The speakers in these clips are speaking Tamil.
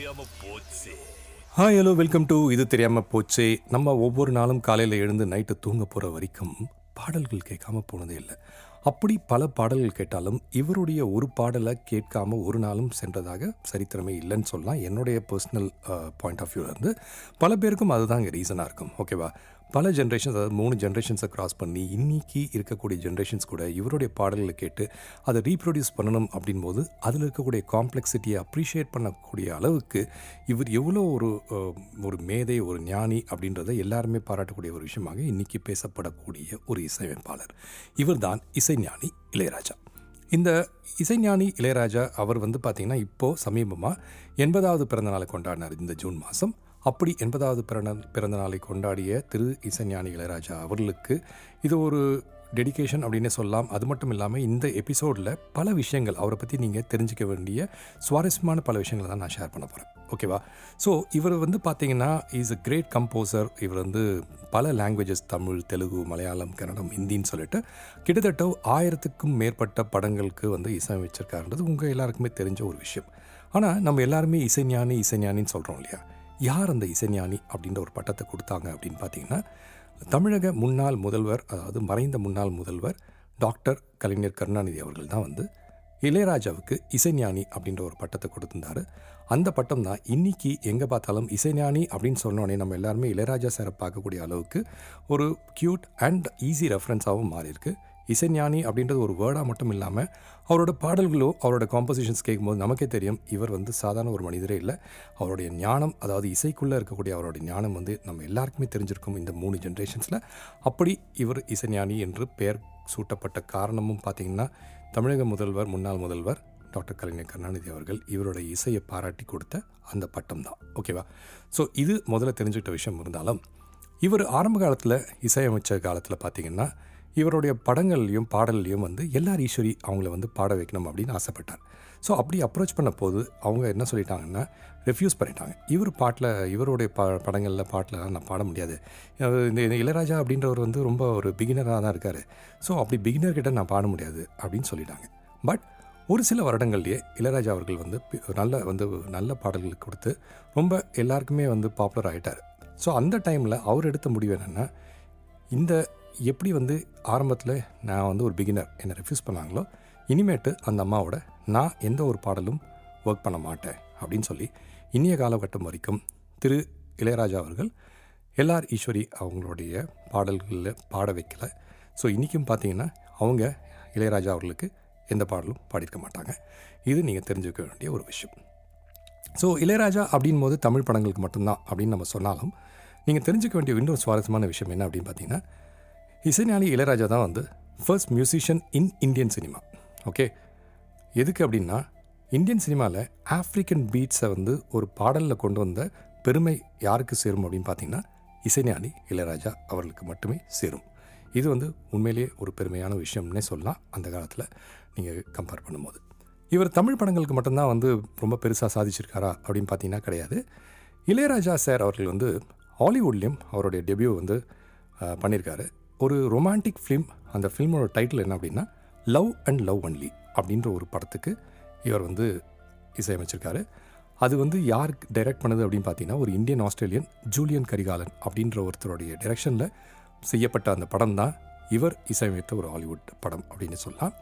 தெரியாம போச்சு. ஹாய் ஹலோ வெல்கம் டு இது தெரியாமல் போச்சு. நம்ம ஒவ்வொரு நாளும் காலையில் எழுந்து நைட்டு தூங்க போகிற வரைக்கும் பாடல்கள் கேட்காம போனதே இல்லை. அப்படி பல பாடல்கள் கேட்டாலும் இவருடைய ஒரு பாடலை கேட்காம ஒரு நாளும் சென்றதாக சரித்திரமே இல்லைன்னு சொல்லலாம். என்னுடைய பர்சனல் பாயிண்ட் ஆஃப் வியூலேருந்து பல பேருக்கும் அதுதான் இங்கே ரீசனாக இருக்கும். ஓகேவா பல ஜென்ரேஷன்ஸ் அதாவது மூணு ஜென்ரேஷன்ஸை கிராஸ் பண்ணி இன்னைக்கு இருக்கக்கூடிய ஜென்ரேஷன்ஸ் கூட இவருடைய பாடல்களை கேட்டு அதை ரீப்ரொடியூஸ் பண்ணணும் அப்படின் போது அதில் இருக்கக்கூடிய காம்ப்ளெக்சிட்டியை அப்ரிஷியேட் பண்ணக்கூடிய அளவுக்கு இவர் எவ்வளோ ஒரு ஒரு மேதை ஒரு ஞானி அப்படின்றத எல்லாருமே பாராட்டக்கூடிய ஒரு விஷயமாக இன்றைக்கி பேசப்படக்கூடிய ஒரு இசையமைப்பாளர். இவர்தான் இசைஞானி இளையராஜா. இந்த இசைஞானி இளையராஜா அவர் வந்து பார்த்திங்கன்னா இப்போது சமீபமாக எண்பதாவது பிறந்த நாளை கொண்டாடினார் இந்த ஜூன் மாதம். அப்படி எண்பதாவது பிறந்த பிறந்த நாளை கொண்டாடிய திரு இசைஞானி இளையராஜா அவர்களுக்கு இது ஒரு டெடிகேஷன் அப்படின்னே சொல்லலாம். அது மட்டும் இல்லாமல் இந்த எபிசோடில் பல விஷயங்கள் அவரை பற்றி நீங்கள் தெரிஞ்சுக்க வேண்டிய சுவாரஸ்யமான பல விஷயங்களை தான் நான் ஷேர் பண்ண போகிறேன் ஓகேவா ஸோ இவர் வந்து பார்த்தீங்கன்னா இஸ் அ கிரேட் கம்போசர் இவர் வந்து பல லாங்குவேஜஸ் தமிழ் தெலுங்கு மலையாளம் கன்னடம் ஹிந்தின்னு சொல்லிட்டு கிட்டத்தட்ட ஆயிரத்துக்கும் மேற்பட்ட படங்களுக்கு வந்து இசையமைச்சிருக்காருன்றது உங்கள் எல்லாருக்குமே தெரிஞ்ச ஒரு விஷயம். ஆனால் நம்ம எல்லாருமே இசைஞானி இசைஞானின்னு சொல்கிறோம் இல்லையா? யார் அந்த இசைஞானி அப்படின்ற ஒரு பட்டத்தை கொடுத்தாங்க அப்படின்னு பார்த்தீங்கன்னா தமிழக முன்னாள் முதல்வர் அதாவது மறைந்த முன்னாள் முதல்வர் டாக்டர் கலைஞர் கருணாநிதி அவர்கள் தான் வந்து இளையராஜாவுக்கு இசைஞானி அப்படின்ற ஒரு பட்டத்தை கொடுத்திருந்தாரு. அந்த பட்டம் தான் இன்னைக்கு எங்கே பார்த்தாலும் இசைஞானி அப்படின்னு சொன்னோடனே நம்ம எல்லாருமே இளையராஜா சாரை பார்க்கக்கூடிய அளவுக்கு ஒரு க்யூட் அண்ட் ஈஸி ரெஃபரன்ஸாகவும் மாறியிருக்கு. இசைஞானி அப்படின்றது ஒரு வேர்டாக மட்டும் இல்லாமல் அவரோட பாடல்களோ அவரோட காம்போசிஷன்ஸ் கேட்கும்போது நமக்கே தெரியும் இவர் வந்து சாதாரண ஒரு மனிதரே இல்லை. அவருடைய ஞானம் அதாவது இசைக்குள்ளே இருக்கக்கூடிய அவருடைய ஞானம் வந்து நம்ம எல்லாருக்குமே தெரிஞ்சிருக்கும் இந்த மூணு ஜென்ரேஷன்ஸில் அப்படி இவர் இசைஞானி என்று பெயர் சூட்டப்பட்ட காரணமும் பார்த்திங்கன்னா தமிழக முதல்வர் முன்னாள் முதல்வர் டாக்டர் கலைஞர் கருணாநிதி அவர்கள் இவரோட இசையை பாராட்டி கொடுத்த அந்த பட்டம் தான். ஓகேவா ஸோ இது முதல்ல தெரிஞ்சுக்கிட்ட விஷயம் இருந்தாலும் இவர் ஆரம்ப காலத்தில் இசையமைச்ச காலத்தில் பார்த்திங்கன்னா இவருடைய படங்கள்லையும் பாடல்லையும் வந்து எல்லார் ஈஸ்வரி அவங்கள வந்து பாட வைக்கணும் அப்படின்னு ஆசைப்பட்டார். ஸோ அப்படி அப்ரோச் பண்ண போது அவங்க என்ன சொல்லிட்டாங்கன்னா ரெஃப்யூஸ் பண்ணிட்டாங்க. இவர் பாட்டில் இவருடைய ப படங்களில் பாட்டிலலாம் நான் பாட முடியாது. இந்த இளையராஜா அப்படின்றவர் வந்து ரொம்ப ஒரு பிகினராக தான் இருக்கார். ஸோ அப்படி பிகினர்கிட்ட நான் பாட முடியாது அப்படின்னு சொல்லிட்டாங்க. பட் ஒரு சில வருடங்கள்லேயே இளையராஜா அவர்கள் வந்து நல்ல வந்து நல்ல பாடல்கள் கொடுத்து ரொம்ப எல்லாருக்குமே வந்து பாப்புலர் ஆகிட்டார் ஸோ அந்த டைமில் அவர் எடுத்த முடிவு என்னென்னா இந்த எப்படி வந்து ஆரம்பத்தில் நான் வந்து ஒரு பிகினர் என்னை ரெஃப்யூஸ் பண்ணாங்களோ இனிமேட்டு அந்த அம்மாவோட நான் எந்த ஒரு பாடலும் ஒர்க் பண்ண மாட்டேன் அப்படின்னு சொல்லி இன்றைய காலகட்டம் வரைக்கும் திரு இளையராஜா அவர்கள் எல்ஆர் ஈஸ்வரி அவங்களுடைய பாடல்களில் பாட வைக்கல. ஸோ இன்றைக்கும் பார்த்தீங்கன்னா அவங்க இளையராஜா அவர்களுக்கு எந்த பாடலும் பாடியிருக்க மாட்டாங்க. இது நீங்கள் தெரிஞ்சுக்க வேண்டிய ஒரு விஷயம். ஸோ இளையராஜா அப்படின் போது தமிழ் படங்களுக்கு மட்டும்தான் அப்படின்னு நம்ம சொன்னாலும் நீங்கள் தெரிஞ்சுக்க வேண்டிய இன்னொரு சுவாரஸ்யமான விஷயம் என்ன அப்படின்னு பார்த்தீங்கன்னா இசைஞானி இளையராஜா தான் வந்து first musician in Indian cinema okay எதுக்கு அப்படின்னா இந்தியன் சினிமாவில் ஆஃப்ரிக்கன் பீட்ஸை வந்து ஒரு பாடலில் கொண்டு வந்த பெருமை யாருக்கு சேரும் அப்படின்னு பார்த்தீங்கன்னா இசைஞானி இளையராஜா அவர்களுக்கு மட்டுமே சேரும். இது வந்து உண்மையிலேயே ஒரு பெருமையான விஷயம்னே சொல்லலாம் அந்த காலத்தில் நீங்கள் கம்பேர் பண்ணும்போது. இவர் தமிழ் படங்களுக்கு மட்டும்தான் வந்து ரொம்ப பெருசாக சாதிச்சிருக்காரா அப்படின்னு பார்த்தீங்கன்னா கிடையாது. இளையராஜா சார் அவர்கள் வந்து ஹாலிவுட்லேயும் அவருடைய டெபியூ வந்து பண்ணியிருக்காரு. ஒரு ரொமான்டிக் ஃபிலிம் அந்த ஃபிலிமோட டைட்டில் என்ன அப்படின்னா லவ் அண்ட் லவ் ஒன்லி அப்படின்ற ஒரு படத்துக்கு இவர் வந்து இசையமைச்சிருக்காரு. அது வந்து யார் டைரக்ட் பண்ணது அப்படின்னு பார்த்தீங்கன்னா ஒரு இந்தியன் ஆஸ்திரேலியன் ஜூலியன் கரிகாலன் அப்படின்ற ஒருத்தருடைய டைரக்ஷனில் செய்யப்பட்ட அந்த படம் தான் இவர் இசையமைத்த ஒரு ஹாலிவுட் படம் அப்படின்னு சொல்லலாம்.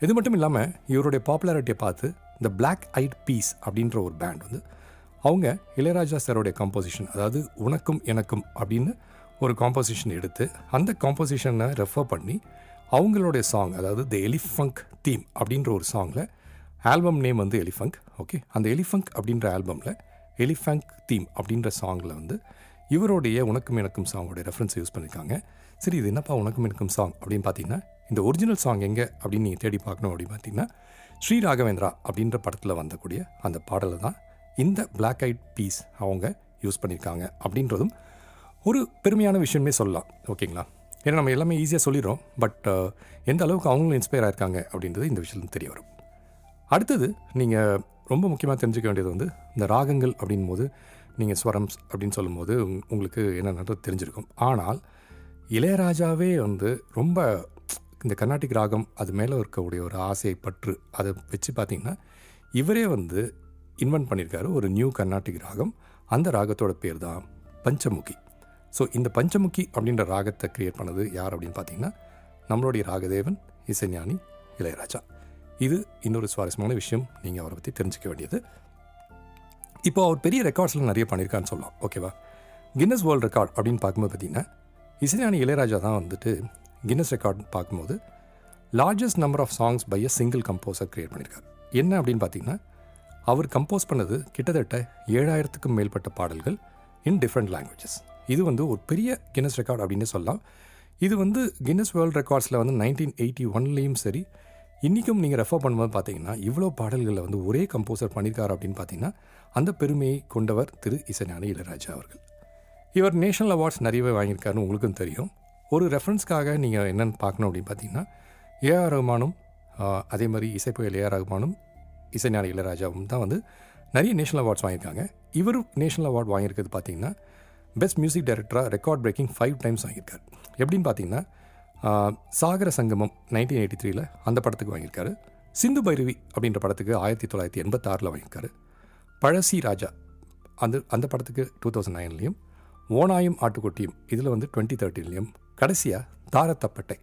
இது மட்டும் இல்லாமல் இவருடைய பாப்புலாரிட்டியை பார்த்து இந்த பிளாக் ஐட் பீஸ் அப்படின்ற ஒரு பேண்ட் வந்து அவங்க இளையராஜா சாரோடைய கம்போசிஷன் அதாவது உனக்கும் எனக்கும் அப்படின்னு ஒரு காம்போசிஷன் எடுத்து அந்த காம்போசிஷனை ரெஃபர் பண்ணி அவங்களுடைய சாங் அதாவது த எலிஃபங்க் தீம் அப்படின்ற ஒரு சாங்கில் ஆல்பம் நேம் வந்து எலிஃபங்க் ஓகே அந்த எலிஃபங்க் அப்படின்ற ஆல்பமில் எலிஃபங்க் தீம் அப்படின்ற சாங்கில் வந்து இவருடைய உனக்கும் எனக்கும் சாங்கோடைய ரெஃபரன்ஸ் யூஸ் பண்ணியிருக்காங்க சரி இது என்னப்பா உனக்கும் எனக்கும் சாங் அப்படின்னு பார்த்தீங்கன்னா இந்த ஒரிஜினல் சாங் எங்கே அப்படின்னு நீங்கள் தேடி பார்க்கணும் அப்படின்னு பார்த்தீங்கன்னா ஸ்ரீ ராகவேந்திரா அப்படின்ற படத்தில் வந்தக்கூடிய அந்த பாடலை தான் இந்த பிளாக் ஐட் பீஸ் அவங்க யூஸ் பண்ணியிருக்காங்க அப்படின்றதும் ஒரு பெருமையான விஷயமே சொல்லலாம் ஓகேங்களா? ஏன்னா நம்ம எல்லாமே ஈஸியாக சொல்லிடுறோம். பட் uh, எந்த அளவுக்கு அவங்களும் இன்ஸ்பயர் ஆயிருக்காங்க அப்படின்றது இந்த விஷயத்துல தெரிய வரும். அடுத்தது நீங்கள் ரொம்ப முக்கியமாக தெரிஞ்சுக்க வேண்டியது வந்து இந்த ராகங்கள் அப்படின் போது நீங்கள் ஸ்வரம்ஸ் அப்படின்னு சொல்லும்போது உங்- உங்களுக்கு என்னென்னது தெரிஞ்சிருக்கும். ஆனால் இளையராஜாவே வந்து ரொம்ப இந்த கர்நாடிக் ராகம் அது மேலே இருக்கக்கூடிய ஒரு ஆசை பற்று அதை வச்சு பார்த்தீங்கன்னா இவரே வந்து இன்வென்ட் பண்ணியிருக்காரு ஒரு நியூ கர்நாடிக் ராகம். அந்த ராகத்தோட பேர் தான் பஞ்சமுகி. ஸோ இந்த பஞ்சமுகி அப்படின்ற ராகத்தை க்ரியேட் பண்ணது யார் அப்படின்னு பார்த்தீங்கன்னா நம்மளுடைய ராகதேவன் இசைஞானி இளையராஜா. இது இன்னொரு சுவாரஸ்யமான விஷயம். நீங்கள் அவரை பற்றி தெரிஞ்சுக்க வேண்டியது. இப்போ அவர் பெரிய ரெக்கார்ட்ஸ்லாம் நிறைய பண்ணியிருக்கான்னு சொல்லலாம். ஓகேவா கின்னஸ் வேர்ல்டு ரெக்கார்ட் அப்படின்னு பார்க்கும்போது பார்த்தீங்கன்னா இசைஞானி இளையராஜா தான் வந்துட்டு கின்னஸ் ரெக்கார்ட் பார்க்கும்போது largest number of songs by a single composer create பண்ணியிருக்காரு. என்ன அப்படின்னு பார்த்தீங்கன்னா அவர் கம்போஸ் பண்ணது கிட்டத்தட்ட ஏழாயிரத்துக்கும் மேற்பட்ட பாடல்கள் இன் டிஃப்ரெண்ட் லாங்குவேஜஸ் இது வந்து ஒரு பெரிய கின்னஸ் ரெக்கார்ட் அப்படின்னு சொல்லலாம். இது வந்து கின்னஸ் வேர்ல்டு ரெக்கார்ட்ஸில் வந்து நைன்டீன் எயிட்டி ஒன்லேயும் சரி இன்றைக்கும் நீங்கள் ரெஃபர் பண்ணும்போது பார்த்தீங்கன்னா இவ்வளோ பாடல்களில் வந்து ஒரே கம்போசர் பண்ணியிருக்காரு அப்படின்னு பார்த்தீங்கன்னா அந்த பெருமையை கொண்டவர் திரு இசைஞானி இளையராஜா அவர்கள். இவர் நேஷனல் அவார்ட்ஸ் நிறையவே வாங்கியிருக்காருன்னு உங்களுக்கும் தெரியும். ஒரு ரெஃபரன்ஸ்க்காக நீங்கள் என்னென்னு பார்க்கணும் அப்படின்னு பார்த்தீங்கன்னா ஏஆர் ரகுமானும் அதே மாதிரி இசைப்புயல் ஏஆர் ரகுமானும் இசைஞானி இளையராஜாவும் தான் வந்து நிறைய நேஷனல் அவார்ட்ஸ் வாங்கியிருக்காங்க. இவரும் நேஷனல் அவார்ட் வாங்கியிருக்கிறது பார்த்தீங்கன்னா பெஸ்ட் மியூசிக் டைரக்டராக ரெக்கார்ட் பிரேக்கிங் ஃபைவ் டைம்ஸ் வாங்கியிருக்காரு. எப்படின்னு பார்த்தீங்கன்னா சாகர சங்கமம் நைன்டீன் எயிட்டி த்ரீல அந்த படத்துக்கு வாங்கியிருக்காரு. சிந்து பைரவி அப்படின்ற படத்துக்கு ஆயிரத்தி தொள்ளாயிரத்தி எண்பத்தாறில் வாங்கியிருக்காரு. பழசி ராஜா அந்த அந்த படத்துக்கு டூ தௌசண்ட் நைன்லேயும் ஓனாயும் ஆட்டுக்குட்டியும் இதில் வந்து டுவெண்ட்டி தேர்ட்டீன்லேயும் கடைசியாக தாரத்தப்பட்டை.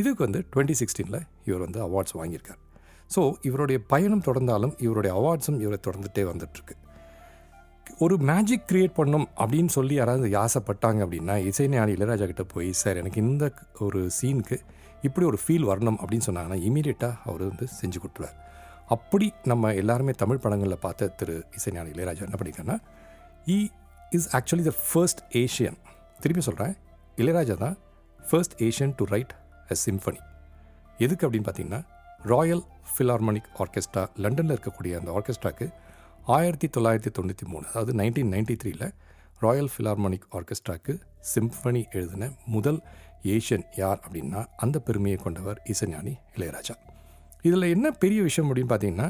இதுக்கு வந்து டுவெண்ட்டி சிக்ஸ்டீனில் இவர் வந்து அவார்ட்ஸ் வாங்கியிருக்கார். ஸோ இவருடைய பயணம் தொடர்ந்தாலும் இவருடைய அவார்ட்ஸும் இவரை தொடர்ந்துகிட்டே வந்துட்டுருக்கு. ஒரு மேஜிக் கிரியேட் பண்ணணும் அப்படின்னு சொல்லி யாராவது ஆசைப்பட்டாங்க அப்படின்னா இசைஞானி இளையராஜா கிட்ட போய் சார் எனக்கு இந்த ஒரு சீனுக்கு இப்படி ஒரு ஃபீல் வரணும் அப்படின்னு சொன்னாங்கன்னா இமீடியட்டாக அவர் வந்து செஞ்சு கொடுத்துருவார். அப்படி நம்ம எல்லாருமே தமிழ் படங்களில் பார்த்த திரு இசைஞானி இளையராஜா என்ன பண்ணியிருக்காருன்னா he is actually the first Asian திருப்பி சொல்கிறேன் இளையராஜா தான் first Asian to write a symphony எதுக்கு அப்படின்னு பார்த்தீங்கன்னா ராயல் ஃபிலார்மோனிக் ஆர்கெஸ்ட்ரா லண்டனில் இருக்கக்கூடிய அந்த ஆர்கெஸ்ட்ராக்கு ஆயிரத்தி தொள்ளாயிரத்தி தொண்ணூற்றி மூணு அதாவது நைன்டீன் நைன்டி த்ரீல ராயல் ஃபிலார்மோனிக் ஆர்கெஸ்ட்ராக்கு சிம்ஃபனி எழுதின முதல் ஏஷியன் யார் அப்படின்னா அந்த பெருமையை கொண்டவர் இசைஞானி இளையராஜா. இதில் என்ன பெரிய விஷயம் அப்படின்னு பார்த்தீங்கன்னா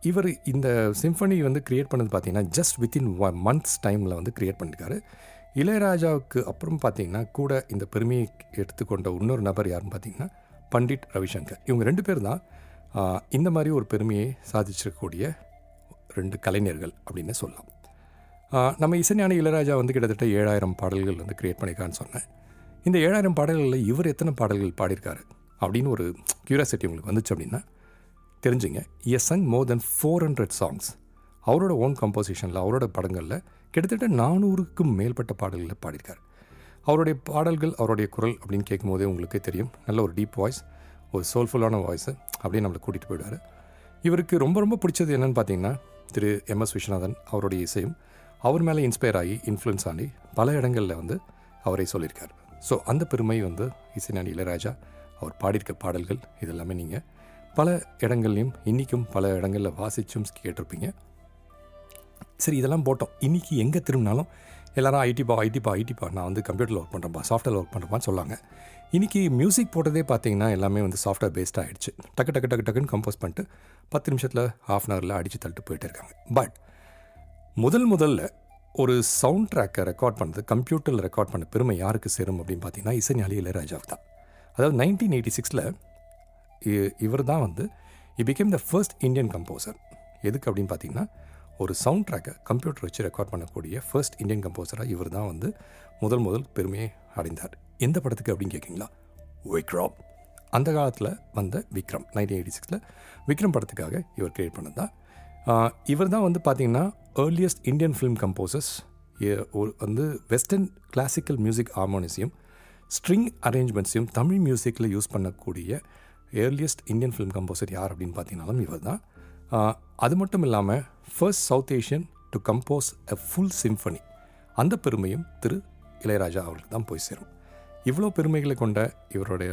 இவர் இந்த சிம்ஃபனி வந்து க்ரியேட் பண்ணது பார்த்தீங்கன்னா ஜஸ்ட் வித்தின் ஒன் மந்த்ஸ் டைமில் வந்து க்ரியேட் பண்ணியிருக்காரு இளையராஜாவுக்கு அப்புறம் பார்த்தீங்கன்னா கூட இந்த பெருமையை எடுத்துக்கொண்ட இன்னொரு நபர் யாருன்னு பார்த்தீங்கன்னா பண்டிட் ரவிசங்கர். இவங்க ரெண்டு பேர் தான் இந்த மாதிரி ஒரு பெருமையை சாதிச்சிருக்கக்கூடிய ரெண்டு கலைஞர்கள் அப்படின்னு சொல்லலாம். நம்ம இசைஞானி இளையராஜா வந்து கிட்டத்தட்ட ஏழாயிரம் பாடல்கள் வந்து கிரியேட் பண்ணியிருக்கான்னு சொன்னேன். இந்த ஏழாயிரம் பாடல்களில் இவர் எத்தனை பாடல்கள் பாடியிருக்காரு அப்படின்னு ஒரு கியூரியாசிட்டி உங்களுக்கு வந்துச்சு அப்படின்னா தெரிஞ்சுங்க. He's sung more than four hundred songs அவரோட ஓன் கம்போசிஷனில் அவரோட படங்களில் கிட்டத்தட்ட நானூறுக்கும் மேற்பட்ட பாடல்களில் பாடியிருக்காரு. அவருடைய பாடல்கள் அவருடைய குரல் அப்படின்னு கேட்கும்போதே உங்களுக்கே தெரியும். நல்ல ஒரு டீப் வாய்ஸ் ஒரு சோல்ஃபுல்லான வாய்ஸு அப்படின்னு நம்மளை கூட்டிகிட்டு போயிடுவார். இவருக்கு ரொம்ப ரொம்ப பிடிச்சது என்னன்னு பார்த்தீங்கன்னா திரு எம் எஸ் விஸ்வநாதன் அவருடைய இசையும் அவர் மேலே இன்ஸ்பயர் ஆகி இன்ஃப்ளூயன்ஸ் ஆகி பல இடங்களில் வந்து அவரை சொல்லியிருக்கார். ஸோ அந்த பெருமை வந்து இசைஞானி இளையராஜா அவர் பாடியிருக்க பாடல்கள் இதெல்லாமே நீங்கள் பல இடங்கள்லையும் இன்றைக்கும் பல இடங்களில் வாசிச்சும் கேட்டிருப்பீங்க. சரி இதெல்லாம் போட்டோம். இன்றைக்கி எங்கே திரும்பினாலும் எல்லாரும் ஐடிப்பா ஐடிப்பா ஐடிப்பா நான் வந்து கம்ப்யூட்டரில் ஒர்க் பண்ணுறப்பா சாஃப்ட்வேர் ஒர்க் பண்ணுறப்பான்னு சொல்லாங்க. இன்றைக்கி மியூசிக் போட்டதே பார்த்தீங்கன்னா எல்லாமே வந்து சாஃப்ட்வேர் பேஸ்ட் ஆகிடுச்சு டக்கு டக்கு டக்கு டக்குன்னு கம்போஸ் பண்ணிட்டு பத்து நிமிஷத்தில் ஹாஃப் அன் ஹவரில் அடித்து தள்ளிட்டு போயிட்டு இருக்காங்க. பட் முதல் முதல்ல ஒரு சவுண்ட் ட்ராக்கை ரெக்கார்ட் பண்ணது கம்ப்யூட்டரில் ரெக்கார்ட் பண்ண பெருமை யாருக்கு சேரும் அப்படின்னு பார்த்தீங்கன்னா இசைஞாலி இளையராஜாவுக்கு தான். அதாவது நைன்டீன் எயிட்டி சிக்ஸில் இவர் தான் வந்து he became the first Indian composer எதுக்கு அப்படின்னு பார்த்தீங்கன்னா ஒரு சவுண்ட் ட்ராக்கை கம்ப்யூட்டர் வச்சு ரெக்கார்ட் பண்ணக்கூடிய ஃபர்ஸ்ட் இந்தியன் கம்போசராக இவர் தான் வந்து முதல் முதல் பெருமையை அடைந்தார். எந்த படத்துக்கு அப்படின்னு கேட்குறீங்களா? விக்ரம். அந்த காலத்தில் வந்த விக்ரம் நைன்டீன் எயிட்டி சிக்ஸில் விக்ரம் படத்துக்காக இவர் கிரியேட் பண்ணது? தான் இவர் தான் வந்து பார்த்தீங்கன்னா ஏர்லியஸ்ட் இந்தியன் ஃபிலிம் கம்போசர்ஸ் ஒரு வந்து வெஸ்டர்ன் கிளாசிக்கல் மியூசிக் ஹார்மோனிஸையும் ஸ்ட்ரிங் அரேஞ்ச்மெண்ட்ஸையும் தமிழ் மியூசிக்கில் யூஸ் பண்ணக்கூடிய ஏர்லியஸ்ட் இந்தியன் ஃபிலிம் கம்போசர் யார் அப்படின்னு பார்த்தீங்கன்னாலும் இவர் தான். அது மட்டும் இல்லாமல் first south Asian to compose a full symphony அந்த பெருமையும் திரு இளையராஜா அவர்களுக்கு தான் போய் சேரும். இவ்வளோ பெருமைகளை கொண்ட இவருடைய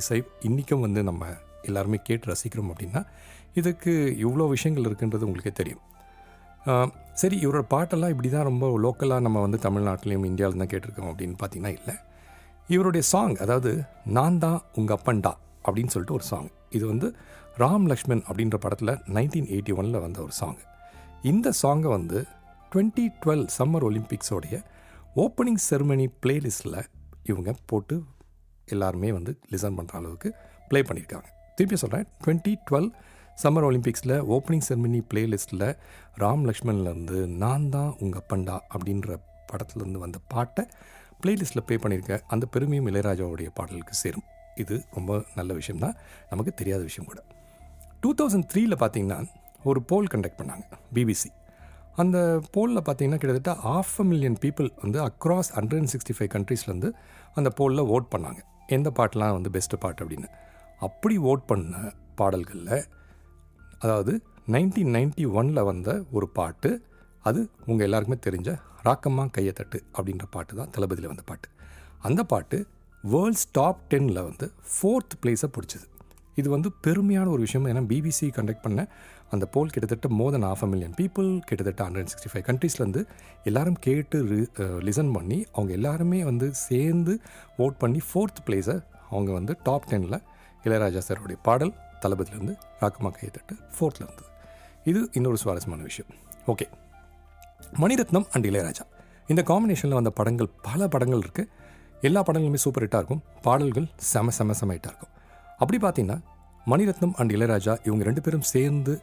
இசை இன்றைக்கும் வந்து நம்ம எல்லாருமே கேட்டு ரசிக்கிறோம் அப்படின்னா இதுக்கு இவ்வளோ விஷயங்கள் இருக்குன்றது உங்களுக்கே தெரியும். சரி இவரோட பாட்டெல்லாம் இப்படி தான் ரொம்ப லோக்கலாக நம்ம வந்து தமிழ்நாட்டிலையும் இந்தியாவிலும் தான் கேட்டிருக்கோம் அப்படின்னு பார்த்தீங்கன்னா இல்லை. இவருடைய சாங் அதாவது நான் தான் உங்கள் அப்பன்டா அப்படின்னு சொல்லிட்டு ஒரு சாங் இது வந்து ராம் லக்ஷ்மன் அப்படின்ற படத்தில் நைன்டீன் எயிட்டி ஒனில் வந்த ஒரு சாங் இந்த சாங்கை வந்து டுவெண்ட்டி டுவெல் சம்மர் ஒலிம்பிக்ஸோடைய ஓப்பனிங் செரமனி பிளேலிஸ்ட்டில் இவங்க போட்டு எல்லாருமே வந்து லிசன் பண்ணுற அளவுக்கு ப்ளே பண்ணியிருக்காங்க. திருப்பி சொல்கிறேன் டுவெண்ட்டி டுவெல் சம்மர் ஒலிம்பிக்ஸில் ஓப்பனிங் செரமனி பிளேலிஸ்ட்டில் ராம் லக்ஷ்மன்லேருந்து நான் தான் உங்கள் அப்பண்டா அப்படின்ற படத்துலேருந்து வந்த பாட்டை பிளேலிஸ்ட்டில் ப்ளே பண்ணியிருக்கேன். அந்த பெருமையும் இளையராஜாவுடைய பாடலுக்கு சேரும். இது ரொம்ப நல்ல விஷயம் தான் நமக்கு தெரியாத விஷயம் கூட. டூ தௌசண்ட் த்ரீயில் பார்த்தீங்கன்னா ஒரு போல் கண்டக்ட் பண்ணாங்க பிபிசி அந்த போலில் பார்த்தீங்கன்னா கிட்டத்தட்ட ஆஃப் அ மில்லியன் பீப்புள் வந்து across hundred and sixty five கண்ட்ரீஸ்லேருந்து அந்த போலில் ஓட் பண்ணாங்க. எந்த பாட்டெலாம் வந்து பெஸ்ட்டு பாட்டு அப்படின்னு. அப்படி ஓட் பண்ண பாடல்களில் அதாவது நைன்டீன் நைன்டி ஒனில் வந்த ஒரு பாட்டு அது உங்கள் எல்லாருக்குமே தெரிஞ்ச ராக்கம்மா கையை தட்டு அப்படின்ற பாட்டு தான் தளபதியில் வந்த பாட்டு. அந்த பாட்டு வேர்ல்ட்ஸ் டாப் டென்னில் வந்து ஃபோர்த் பிளேஸை பிடிச்சிது. இது வந்து பெருமையான ஒரு விஷயம் ஏன்னா பிபிசி கண்டக்ட் பண்ண அந்த போல் கிட்டத்தட்ட more than half a million people கிட்டத்தட்ட ஹண்ட்ரட் சிக்ஸ்டி ஃபைவ் கண்ட்ரீஸ்லேருந்து எல்லாரும் கேட்டு லிசன் பண்ணி அவங்க எல்லாருமே வந்து சேர்ந்து ஓட் பண்ணி ஃபோர்த் பிளேஸை அவங்க வந்து டாப் டெனில் இளையராஜா சாரோடைய பாடல் தளபதியிலேருந்து ராக்கமா கைத்தட்டு ஃபோர்த்தில் இருந்தது. இது இன்னொரு சுவாரஸ்யமான விஷயம். Okay Mani Ratnam and Ilaiyaraaja. இந்த காம்பினேஷனில் வந்த படங்கள் பல படங்கள் இருக்குது எல்லா படங்களுமே சூப்பர் ஹிட்டாக இருக்கும். பாடல்கள் செம செம செம ஹிட்டாக இருக்கும். அப்படி பார்த்தீங்கன்னா மணிரத்னம் அண்ட் இளையராஜா இவங்க ரெண்டு பேரும் சேர்ந்து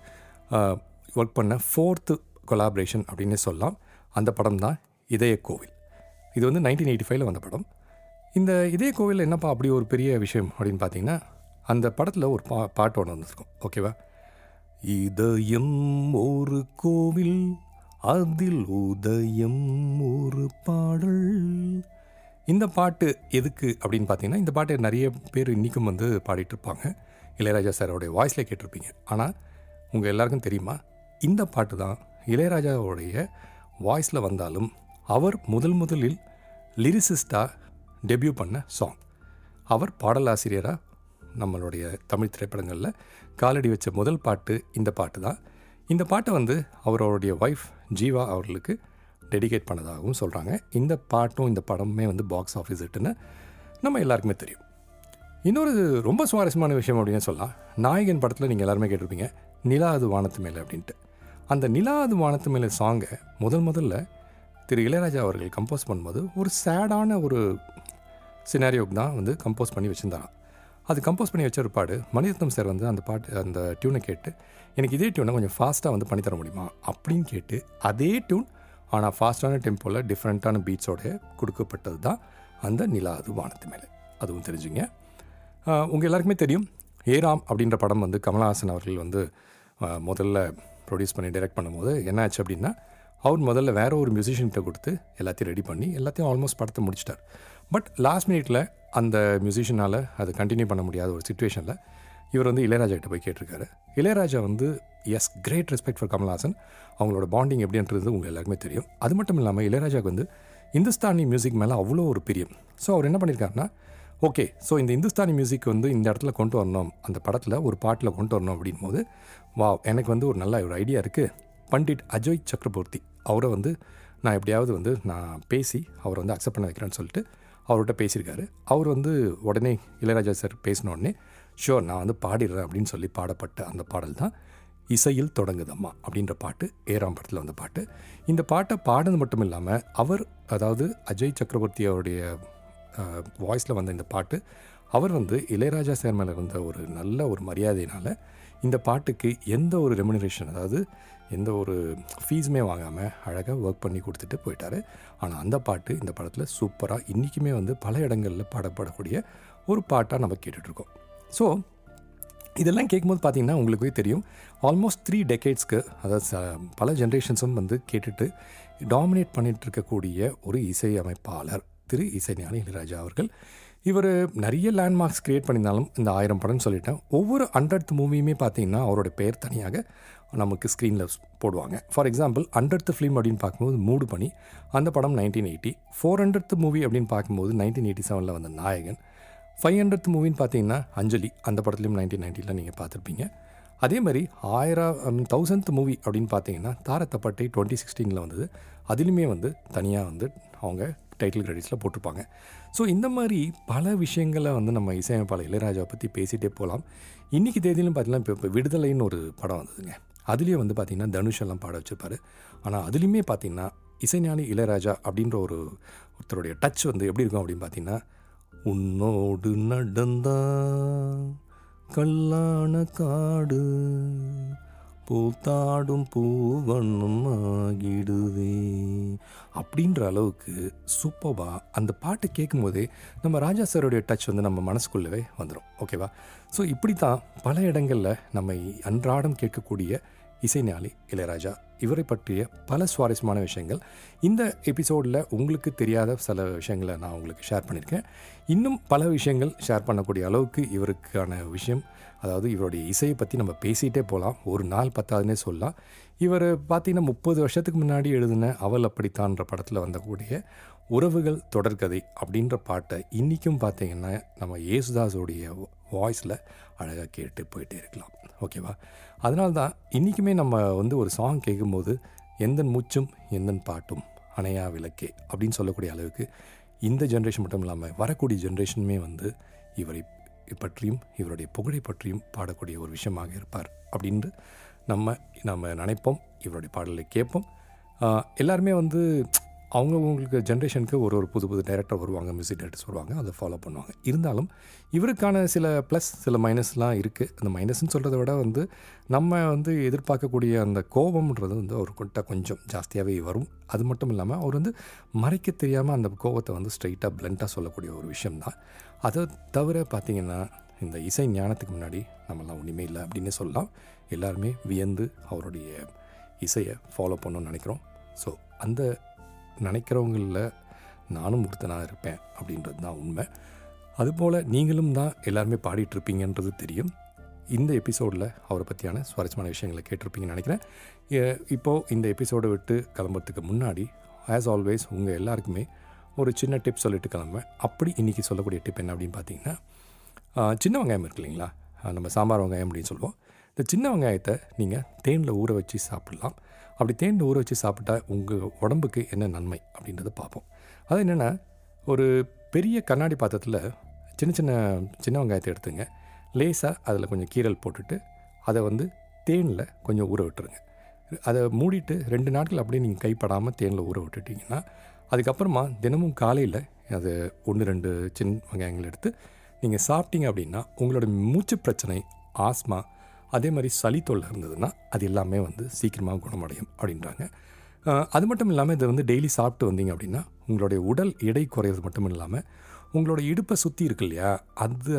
ஒர்க் பண்ண ஃபோர்த்து கொலாபரேஷன் அப்படின்னே சொல்லலாம். அந்த படம் தான் இதய கோவில். இது வந்து நைன்டீன் எயிட்டி ஃபைவ்ல வந்த படம். இந்த இதய கோவில் என்னப்பா அப்படி ஒரு பெரிய விஷயம் அப்படின்னு பார்த்தீங்கன்னா அந்த படத்தில் ஒரு பா பாட்டு ஒன்று வந்திருக்கும். ஓகேவா இதயம் ஒரு கோவில் அதில் உதயம் ஒரு பாடல். இந்த பாட்டு எதுக்கு அப்படின்னு பார்த்தீங்கன்னா இந்த பாட்டை நிறைய பேர் இன்றைக்கும் வந்து பாடிட்டு இருப்பாங்க. இளையராஜா சாரோடைய வாய்ஸில் கேட்டிருப்பீங்க. ஆனால் உங்கள் எல்லாருக்கும் தெரியுமா? இந்த பாட்டு தான் இளையராஜாவுடைய வாய்ஸில் வந்தாலும் அவர் முதல் முதலில் லிரிசிஸ்டாக டெபியூ பண்ண சாங் அவர் பாடலாசிரியராக நம்மளுடைய தமிழ் திரைப்படங்களில் காலடி வச்ச முதல் பாட்டு இந்த பாட்டு தான். இந்த பாட்டை வந்து அவருடைய ஒய்ஃப் ஜீவா அவர்களுக்கு டெடிகேட் பண்ணதாகவும் சொல்கிறாங்க இந்த பாட்டும் இந்த படமுமே வந்து பாக்ஸ் ஆஃபீஸ் ஹிட்டுன்னு நம்ம எல்லாருக்குமே தெரியும். இன்னொரு ரொம்ப சுவாரஸ்யமான விஷயம் அப்படின்னு சொல்லலாம். நாயகன் படத்தில் நீங்கள் எல்லாருமே கேட்டிருப்பீங்க நிலா அது வானத்து மேலே அப்படின்ட்டு. அந்த நிலா அது வானத்து மேலே சாங்கை முதல் முதல்ல திரு இளையராஜா அவர்கள் கம்போஸ் பண்ணும்போது ஒரு சேடான ஒரு சினாரியோக்கு தான் வந்து கம்போஸ் பண்ணி வச்சுருந்தாராம். அது கம்போஸ் பண்ணி வச்ச ஒரு பாடு மணிரத்னம் சார் வந்து அந்த பாட்டு அந்த டியூனை கேட்டு எனக்கு இதே டியூனை கொஞ்சம் ஃபாஸ்ட்டாக வந்து பண்ணித்தர முடியுமா? அப்படின்னு கேட்டு அதே டியூன் ஆனால் ஃபாஸ்ட்டான டெம்போவில் டிஃப்ரெண்ட்டான பீட்ஸோட கொடுக்கப்பட்டது தான் அந்த நிலா அது வானத்து மேலே. அதுவும் தெரிஞ்சுங்க. உங்கள் எல்லாருக்குமே தெரியும் ஏராம் அப்படின்ற படம் வந்து கமலஹாசன் அவர்கள் வந்து முதல்ல ப்ரொடியூஸ் பண்ணி டைரக்ட் பண்ணும்போது என்ன ஆச்சு அப்படின்னா அவர் முதல்ல வேற ஒரு மியூசிஷியன்கிட்ட கொடுத்து எல்லாத்தையும் ரெடி பண்ணி எல்லாத்தையும் ஆல்மோஸ்ட் படத்தை முடிச்சிட்டார். பட் லாஸ்ட் மினிட்ல அந்த மியூசிஷியனால் அது கண்டினியூ பண்ண முடியாத ஒரு சுச்சுவேஷனில் இவர் வந்து இளையராஜா கிட்ட போய் கேட்டிருக்காரு. இளையராஜா வந்து has great respect for Kamal Haasan. அவங்களோட பாண்டிங் எப்படின்றது உங்களுக்கு எல்லாருக்குமே தெரியும். அது மட்டும் இல்லாமல் இளையராஜாவுக்கு வந்து இந்துஸ்தானி மியூசிக் மேலே அவ்வளோ ஒரு பிரியம். ஸோ அவர் என்ன பண்ணியிருக்காருன்னா ஓகே ஸோ இந்த இந்துஸ்தானி மியூசிக் வந்து இந்த இடத்துல கொண்டு வரணும். அந்த படத்தில் ஒரு பாட்டில் கொண்டு வரணும் அப்படின் போது வா எனக்கு வந்து ஒரு நல்ல ஒரு ஐடியா இருக்குது பண்டிட் அஜய் சக்கரவர்த்தி அவரை வந்து நான் எப்படியாவது வந்து நான் பேசி அவரை வந்து அக்செப்ட் பண்ண வைக்கிறேன்னு சொல்லிட்டு அவர்கிட்ட பேசியிருக்காரு. அவர் வந்து உடனே இளையராஜா சார் பேசினோடனே ஷோர் நான் வந்து பாடிடுறேன் அப்படின்னு சொல்லி பாடப்பட்ட அந்த பாடல் தான் இசையில் தொடங்குதம்மா அப்படின்ற பாட்டு ஏறாம் படத்தில் வந்த பாட்டு. இந்த பாட்டை பாடினது மட்டும் இல்லாமல் அவர் அதாவது அஜய் சக்கரவர்த்தி அவருடைய வாய்ஸில் வந்த இந்த பாட்டு அவர் வந்து இளையராஜா சார் மேலே இருந்த ஒரு நல்ல ஒரு மரியாதையினால் இந்த பாட்டுக்கு எந்த ஒரு ரெமுனரேஷன் அதாவது எந்த ஒரு ஃபீஸுமே வாங்காமல் அழகாக ஒர்க் பண்ணி கொடுத்துட்டு போயிட்டாரு. ஆனால் அந்த பாட்டு இந்த படத்தில் சூப்பராக இன்றைக்குமே வந்து பல இடங்களில் பாடப்படக்கூடிய ஒரு பாட்டாக நம்ம கேட்டுட்ருக்கோம். ஸோ இதெல்லாம் கேட்கும்போது பார்த்தீங்கன்னா உங்களுக்கே தெரியும். ஆல்மோஸ்ட் த்ரீ டெக்கேட்ஸ்க்கு அதாவது பல ஜென்ரேஷன்ஸும் வந்து கேட்டுட்டு டாமினேட் பண்ணிகிட்ருக்கக்கூடிய ஒரு இசையமைப்பாளர். திரு இசைஞானி இளையராஜா அவர்கள். இவர் நிறைய லேண்ட்மார்க்ஸ் க்ரியேட் பண்ணியிருந்தாலும் இந்த ஆயிரம் படம்னு சொல்லிட்டேன். ஒவ்வொரு ஹண்ட்ரட் மூவியுமே பார்த்தீங்கன்னா அவரோட பெயர் தனியாக நமக்கு ஸ்க்ரீனில் போடுவாங்க. ஃபார் எக்ஸாம்பிள் ஹண்ட்ரட் ஃபிலிம் அப்படின்னு பார்க்கும்போது மூடு பண்ணி அந்த படம் nineteen eighty four hundred movie அப்படின்னு பார்க்கும்போது நைன்டீன் எயிட்டி செவனில் வந்த நாயகன். ஃபைவ் ஹண்ட்ரட் மூவின்னு பார்த்தீங்கன்னா அஞ்சலி. அந்த படத்துலையும் நைன்டீன் நைன்ட்டியில் நீங்கள் பார்த்துருப்பீங்க. அதே மாதிரி ஆயிரம் தௌசண்ட் மூவி அப்படின்னு பார்த்தீங்கன்னா தாரத்தப்பட்டை டுவெண்ட்டி சிக்ஸ்டீனில் வந்தது. அதுலேயுமே வந்து தனியாக வந்து அவங்க டைட்டில் கிரெடிட்ஸில் போட்டிருப்பாங்க. ஸோ இந்த மாதிரி பல விஷயங்களை வந்து நம்ம இசையமைப்பாளர் இளையராஜாவை பற்றி பேசிகிட்டே போகலாம் இன்றைக்கி தேதியிலும் பார்த்தீங்கன்னா இப்போ இப்போ விடுதலைன்னு ஒரு படம் வந்ததுங்க. அதுலேயே வந்து பார்த்திங்கன்னா தனுஷ் எல்லாம் பாட வச்சுருப்பாரு. ஆனால் அதுலேயுமே பார்த்தீங்கன்னா இசைஞானி இளையராஜா அப்படின்ற ஒரு ஒருத்தருடைய டச் வந்து எப்படி இருக்கும் அப்படின்னு பார்த்தீங்கன்னா உன்னோடு நடந்தா கல்லான காடு பூத்தாடும் பூவண்ணும் ஆகிடுதே. அப்படின்ற அளவுக்கு சூப்பராக அந்த பாட்டு கேட்கும்போதே நம்ம ராஜா சாருடைய டச் வந்து நம்ம மனசுக்குள்ளவே வந்துடும் ஓகேவா ஸோ இப்படி தான் பல இடங்களில் நம்ம அன்றாடம் கேட்கக்கூடிய இசைஞானி இளையராஜா. இவரை பற்றிய பல சுவாரஸ்யமான விஷயங்கள். இந்த எபிசோடில் உங்களுக்கு தெரியாத சில விஷயங்களை நான் உங்களுக்கு ஷேர் பண்ணியிருக்கேன். இன்னும் பல விஷயங்கள் ஷேர் பண்ணக்கூடிய அளவுக்கு இவருக்கான விஷயம் அதாவது இவருடைய இசையை பற்றி நம்ம பேசிகிட்டே போகலாம் ஒரு நாள் பத்தாதுன்னே சொல்லலாம். இவர் பார்த்தீங்கன்னா முப்பது வருஷத்துக்கு முன்னாடி எழுதின அவள் அப்படித்தான்ற படத்தில் வந்தக்கூடிய உறவுகள் தொடர்கதை அப்படின்ற பாட்டை இன்றைக்கும் பார்த்தீங்கன்னா நம்ம ஏசுதாஸோடைய வாய்ஸில் அழகாக கேட்டு போயிட்டே இருக்கலாம். ஓகேவா? அதனால தான் இன்றைக்குமே நம்ம வந்து ஒரு சாங் கேட்கும்போது எந்த மூச்சும் எந்த பாட்டும் அணையா விளக்கே அப்படின்னு சொல்லக்கூடிய அளவுக்கு இந்த ஜென்ரேஷன் மட்டும் இல்லாமல் வரக்கூடிய ஜென்ரேஷனுமே வந்து இவரை பற்றியும் இவருடைய புகழை பற்றியும் பாடக்கூடிய ஒரு விஷயமாக இருப்பார் அப்படின்ட்டு நம்ம நம்ம நினைப்போம் இவருடைய பாடலை கேட்போம். எல்லாருமே வந்து அவங்கவுங்களுக்கு ஜென்ரேஷனுக்கு ஒரு ஒரு புது புது டேரக்டர் வருவாங்க மியூசிக் டேரக்டர்ஸ் வருவாங்க அதை ஃபாலோ பண்ணுவாங்க. இருந்தாலும் இவருக்கான சில ப்ளஸ் சில மைனஸ்லாம் இருக்குது அந்த மைனஸ்ன்னு சொல்கிறத விட வந்து நம்ம வந்து எதிர்பார்க்கக்கூடிய அந்த கோபம்ன்றது வந்து அவர்கிட்ட கொஞ்சம் ஜாஸ்தியாகவே வரும். அது மட்டும் இல்லாமல் அவர் வந்து மறைக்க தெரியாமல் அந்த கோபத்தை வந்து ஸ்ட்ரைட்டாக பிளண்ட்டாக சொல்லக்கூடிய ஒரு விஷயம்தான். அதை தவிர பார்த்திங்கன்னா இந்த இசை ஞானத்துக்கு முன்னாடி நம்மலாம் ஒன்றுமே இல்லை அப்படின்னு சொல்லலாம். எல்லாருமே வியந்து அவருடைய இசையை ஃபாலோ பண்ணணும்னு நினைக்கிறோம். ஸோ அந்த நினைக்கிறவங்களில் நானும் ஒருத்தனாக இருப்பேன் அப்படின்றது தான் உண்மை. அதுபோல் நீங்களும் தான் எல்லாருமே பாடிட்டுருப்பீங்கன்றது தெரியும். இந்த எபிசோடில் அவரை பற்றியான சுவாரஸ்யமான விஷயங்களை கேட்டிருப்பீங்கன்னு நினைக்கிறேன். இப்போது இந்த எபிசோடை விட்டு கிளம்புறதுக்கு முன்னாடி ஆஸ் ஆல்வேஸ் உங்கள் எல்லாருக்குமே ஒரு சின்ன டிப் சொல்லிட்டு கிளம்புவேன். அப்படி இன்றைக்கி சொல்லக்கூடிய டிப் என்ன அப்படின்னு பார்த்தீங்கன்னா சின்ன வெங்காயம் இருக்கு இல்லைங்களா? நம்ம சாம்பார் வெங்காயம் அப்படின்னு சொல்லுவோம். இந்த சின்ன வெங்காயத்தை நீங்கள் தேனில் ஊற வச்சு சாப்பிடலாம். அப்படி தேனில் ஊற வச்சு சாப்பிட்டா உங்கள் உடம்புக்கு என்ன நன்மை அப்படின்றத பார்ப்போம். அது என்னென்னா ஒரு பெரிய கண்ணாடி பாத்திரத்தில் சின்ன சின்ன சின்ன வெங்காயத்தை எடுத்துங்க. லேசாக அதில் கொஞ்சம் கீரல் போட்டுட்டு அதை வந்து தேனில் கொஞ்சம் ஊற விட்டுருங்க. அதை மூடிட்டு ரெண்டு நாட்கள் அப்படியே நீங்கள் கைப்படாமல் தேனில் ஊற விட்டுட்டிங்கன்னா அதுக்கப்புறமா தினமும் காலையில் அது ஒன்று ரெண்டு சின்ன வெங்காயங்கள் எடுத்து நீங்கள் சாப்பிட்டீங்க அப்படின்னா உங்களோட மூச்சு பிரச்சனை ஆஸ்மா அதே மாதிரி சளி தொல்லை இருந்ததுன்னா அது எல்லாமே வந்து சீக்கிரமாக குணமடையும் அப்படின்றாங்க. அது மட்டும் இல்லாமல் இதை வந்து டெய்லி சாப்பிட்டு வந்தீங்க அப்படின்னா உங்களுடைய உடல் எடை குறையிறது மட்டும் இல்லாமல் உங்களோட இடுப்பை சுற்றி இருக்கு இல்லையா அந்த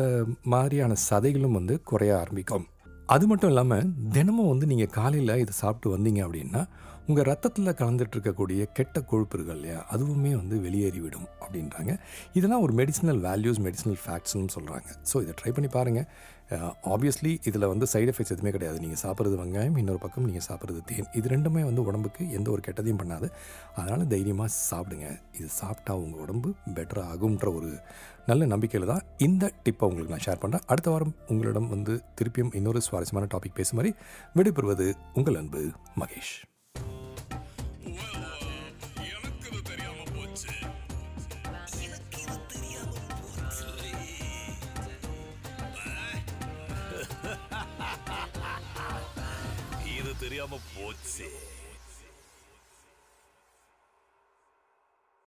மாதிரியான சதைகளும் வந்து குறைய ஆரம்பிக்கும். அது மட்டும் இல்லாமல் தினமும் வந்து நீங்கள் காலையில் இதை சாப்பிட்டு வந்தீங்க அப்படின்னா உங்கள் ரத்தத்தில் கலந்துட்டு இருக்கக்கூடிய கெட்ட கொழுப்பு இருக்கு இல்லையா? அதுவுமே வந்து வெளியேறிவிடும் அப்படின்றாங்க. இதெல்லாம் ஒரு மெடிசினல் வேல்யூஸ் மெடிசினல் ஃபேக்ட்ஸ்னு சொல்கிறாங்க ஸோ இதை ட்ரை பண்ணி பாருங்கள் ஆப்வியஸ்லி இதில் வந்து சைடு எஃபெக்ட்ஸ் எதுவுமே கிடையாது. நீங்கள் சாப்பிட்றது வெங்காயம் இன்னொரு பக்கம் நீங்கள் சாப்பிட்றது தேன். இது ரெண்டுமே வந்து உடம்புக்கு எந்த ஒரு கெட்டதையும் பண்ணாது. அதனால் தைரியமாக சாப்பிடுங்க. இது சாப்பிட்டா உங்கள் உடம்பு பெட்டர் ஆகுன்ற ஒரு நல்ல நம்பிக்கையில் தான் இந்த டிப்பை உங்களுக்கு நான் ஷேர் பண்ணுறேன் அடுத்த வாரம் உங்களிடம் வந்து திருப்பியும் இன்னொரு சுவாரஸ்யமான டாபிக் பேசும் மாதிரி விடைபெறுவது உங்கள் அன்பு மகேஷ். தெரியாம போச்சு.